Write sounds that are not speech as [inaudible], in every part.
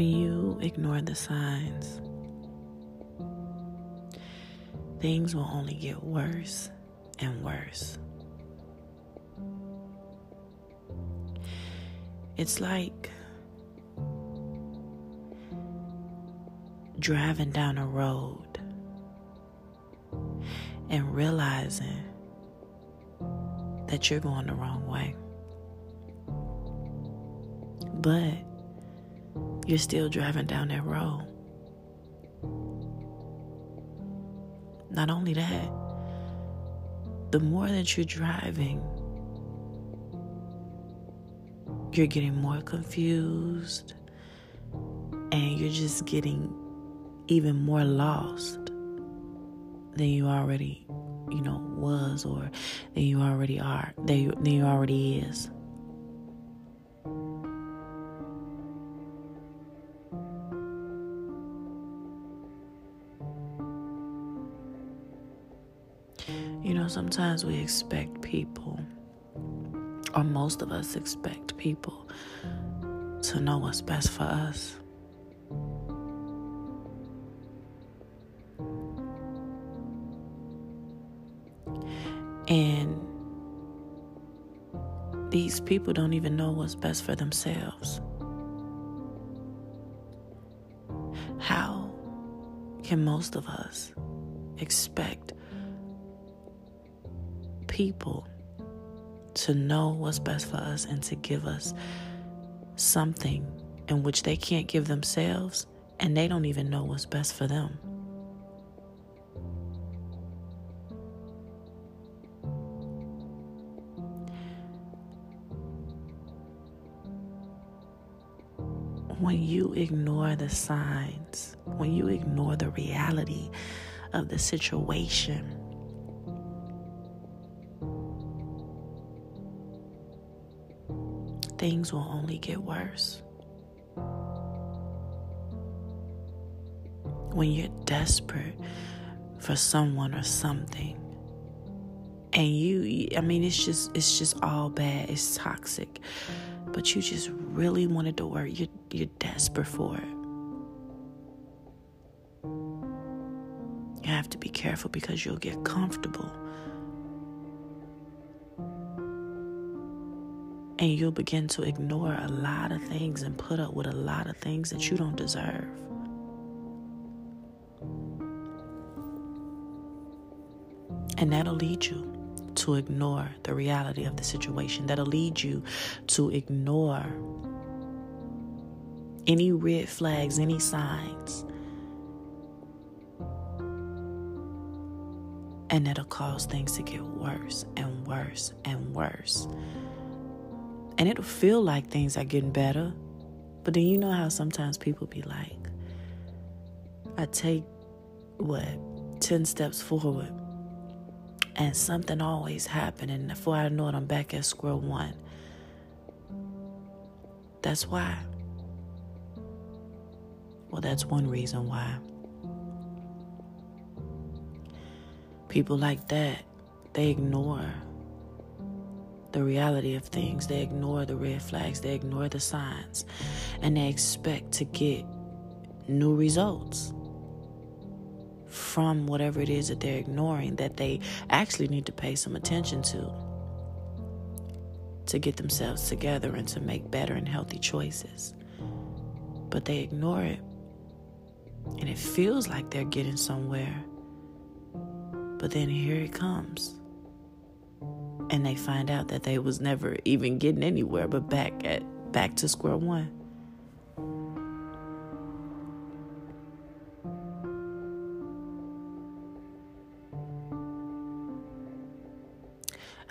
When you ignore the signs, things will only get worse and worse. It's like driving down a road and realizing that you're going the wrong way. But you're still driving down that road. Not only that, the more that you're driving, you're getting more confused and you're just getting even more lost than you already, you know, was or than you already are, than you, than you already is. Know, sometimes we expect people, or most of us expect people, to know what's best for us. And these people don't even know what's best for themselves. How can most of us expect people to know what's best for us and to give us something in which they can't give themselves and they don't even know what's best for them? when you ignore the signs, when you ignore the reality of the situation, things will only get worse. When you're desperate for someone or something, and you, I mean, it's just, it's just all bad. It's toxic but you just really wanted to work. You're, you're desperate for it. You have to be careful because you'll get comfortable. And you'll begin to ignore a lot of things and put up with a lot of things that you don't deserve. And that'll lead you to ignore the reality of the situation. That'll lead you to ignore any red flags, any signs. And that'll cause things to get worse and worse and worse. And it'll feel like things are getting better. But then you know how sometimes people be like, I take what, 10 steps forward and something always happened. And before I know it, I'm back at square one. That's why. Well, that's one reason why. People like that, they ignore the reality of things. They ignore the red flags. They ignore the signs. And they expect to get new results from whatever it is that they're ignoring that they actually need to pay some attention to to get themselves together and to make better and healthy choices. But they ignore it. And it feels like they're getting somewhere. But then here it comes. And they find out that they was never even getting anywhere but back at back to square one.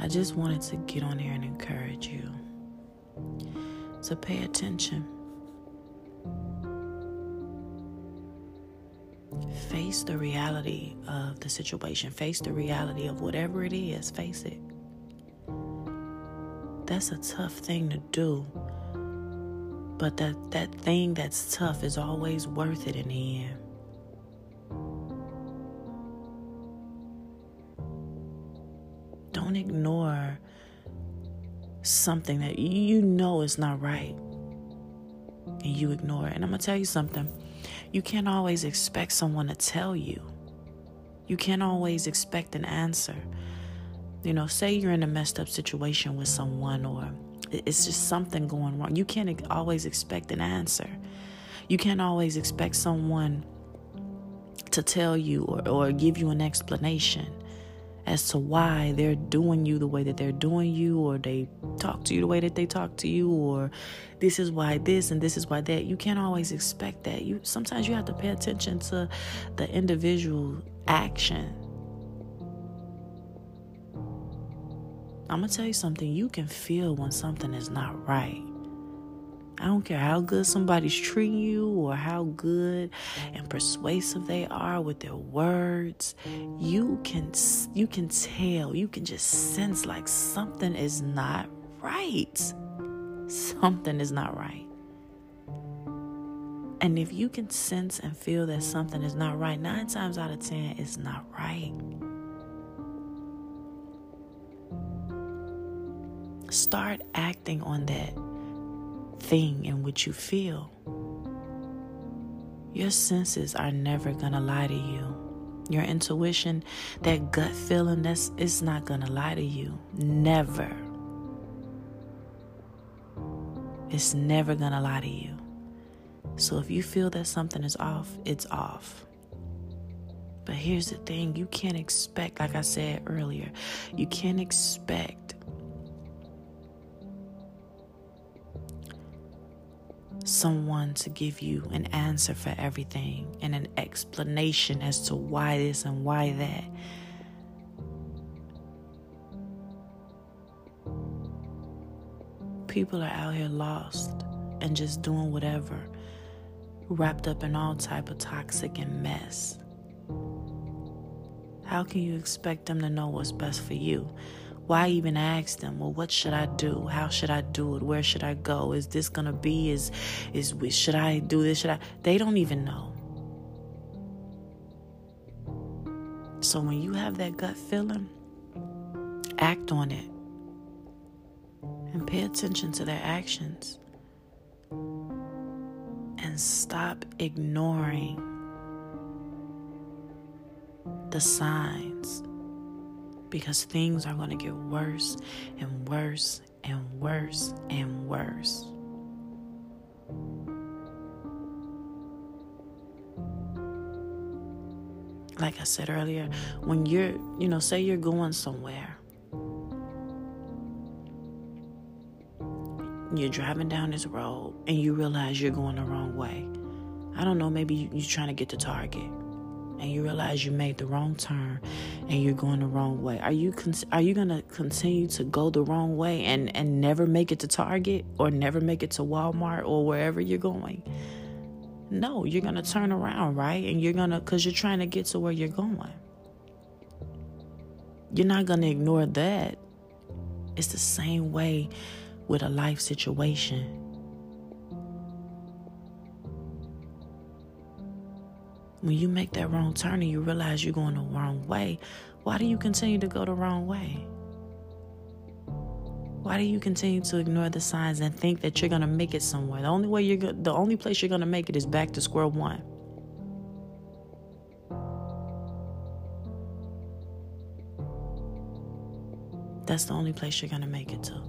I just wanted to get on here and encourage you to pay attention. Face the reality of the situation, face the reality of whatever it is, face it. That's a tough thing to do. But that, that thing that's tough is always worth it in the end. Don't ignore something that you know is not right. And you ignore it. And I'm going to tell you something. You can't always expect someone to tell you. You can't always expect an answer. You know, say you're in a messed up situation with someone or it's just something going wrong. You can't always expect an answer. You can't always expect someone to tell you or, or give you an explanation as to why they're doing you the way that they're doing you, or they talk to you the way that they talk to you, or this is why this and this is why that. You can't always expect that. You sometimes you have to pay attention to the individual action. I'm gonna tell you something. You can feel when something is not right. I don't care how good somebody's treating you or how good and persuasive they are with their words. You can you can tell, you can just sense like something is not right. Something is not right. And if you can sense and feel that something is not right, nine times out of ten, it's not right. Start acting on that thing in which you feel. Your senses are never going to lie to you. Your intuition, that gut feeling, that's it's not going to lie to you. Never. It's never going to lie to you. So if you feel that something is off, it's off. But here's the thing you can't expect, like I said earlier, you can't expect someone to give you an answer for everything and an explanation as to why this and why that. People are out here lost and just doing whatever, wrapped up in all type of toxic and mess. How can you expect them to know what's best for you? Why even ask them well what should i do? How should i do it? Where should i go? Is this gonna be? Is is should i do this? Should i? They don't even know. So when you have that gut feeling act on it and pay attention to their actions and stop ignoring the signs because things are going to get worse and worse and worse and worse. Like I said earlier, when you're, you know, say you're going somewhere, you're driving down this road and you realize you're going the wrong way. I don't know, maybe you're trying to get to Target and you realize you made the wrong turn and you're going the wrong way. Are you con- are you going to continue to go the wrong way and and never make it to Target or never make it to Walmart or wherever you're going? No you're going to turn around right? And you're going to cuz you're trying to get to where you're going. You're not going to ignore that. It's the same way with a life situation when you make that wrong turn and you realize you're going the wrong way, why do you continue to go the wrong way? Why do you continue to ignore the signs and think that you're going to make it somewhere? The only way you're go- the only place you're going to make it is back to square one. That's the only place you're going to make it to.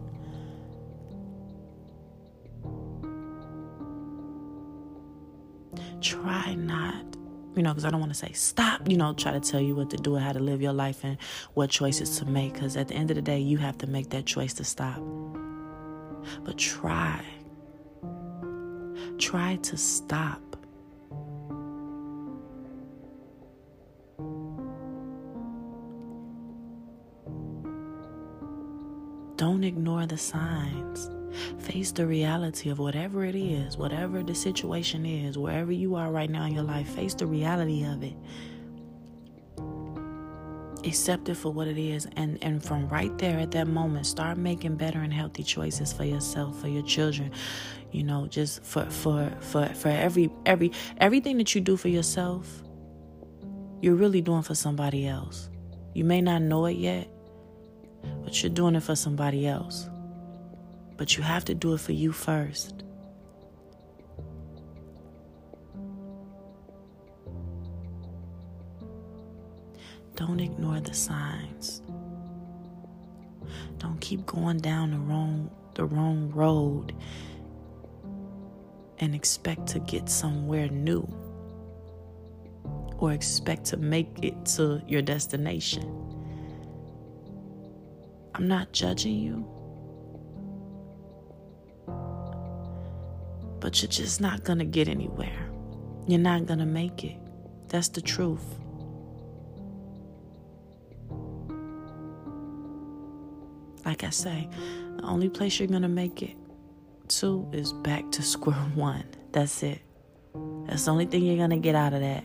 Try not you know, because I don't want to say stop, you know, try to tell you what to do and how to live your life and what choices to make. Because at the end of the day, you have to make that choice to stop. But try. Try to stop. Don't ignore the signs. Face the reality of whatever it is, whatever the situation is, wherever you are right now in your life, face the reality of it. Accept it for what it is and and from right there at that moment start making better and healthy choices for yourself, for your children. You know, just for for for for every every everything that you do for yourself, you're really doing for somebody else. You may not know it yet, but you're doing it for somebody else but you have to do it for you first. Don't ignore the signs. Don't keep going down the wrong the wrong road and expect to get somewhere new or expect to make it to your destination. I'm not judging you. But you're just not going to get anywhere. You're not going to make it. That's the truth. Like I say, the only place you're going to make it to is back to square [laughs] one. That's it. That's the only thing you're going to get out of that.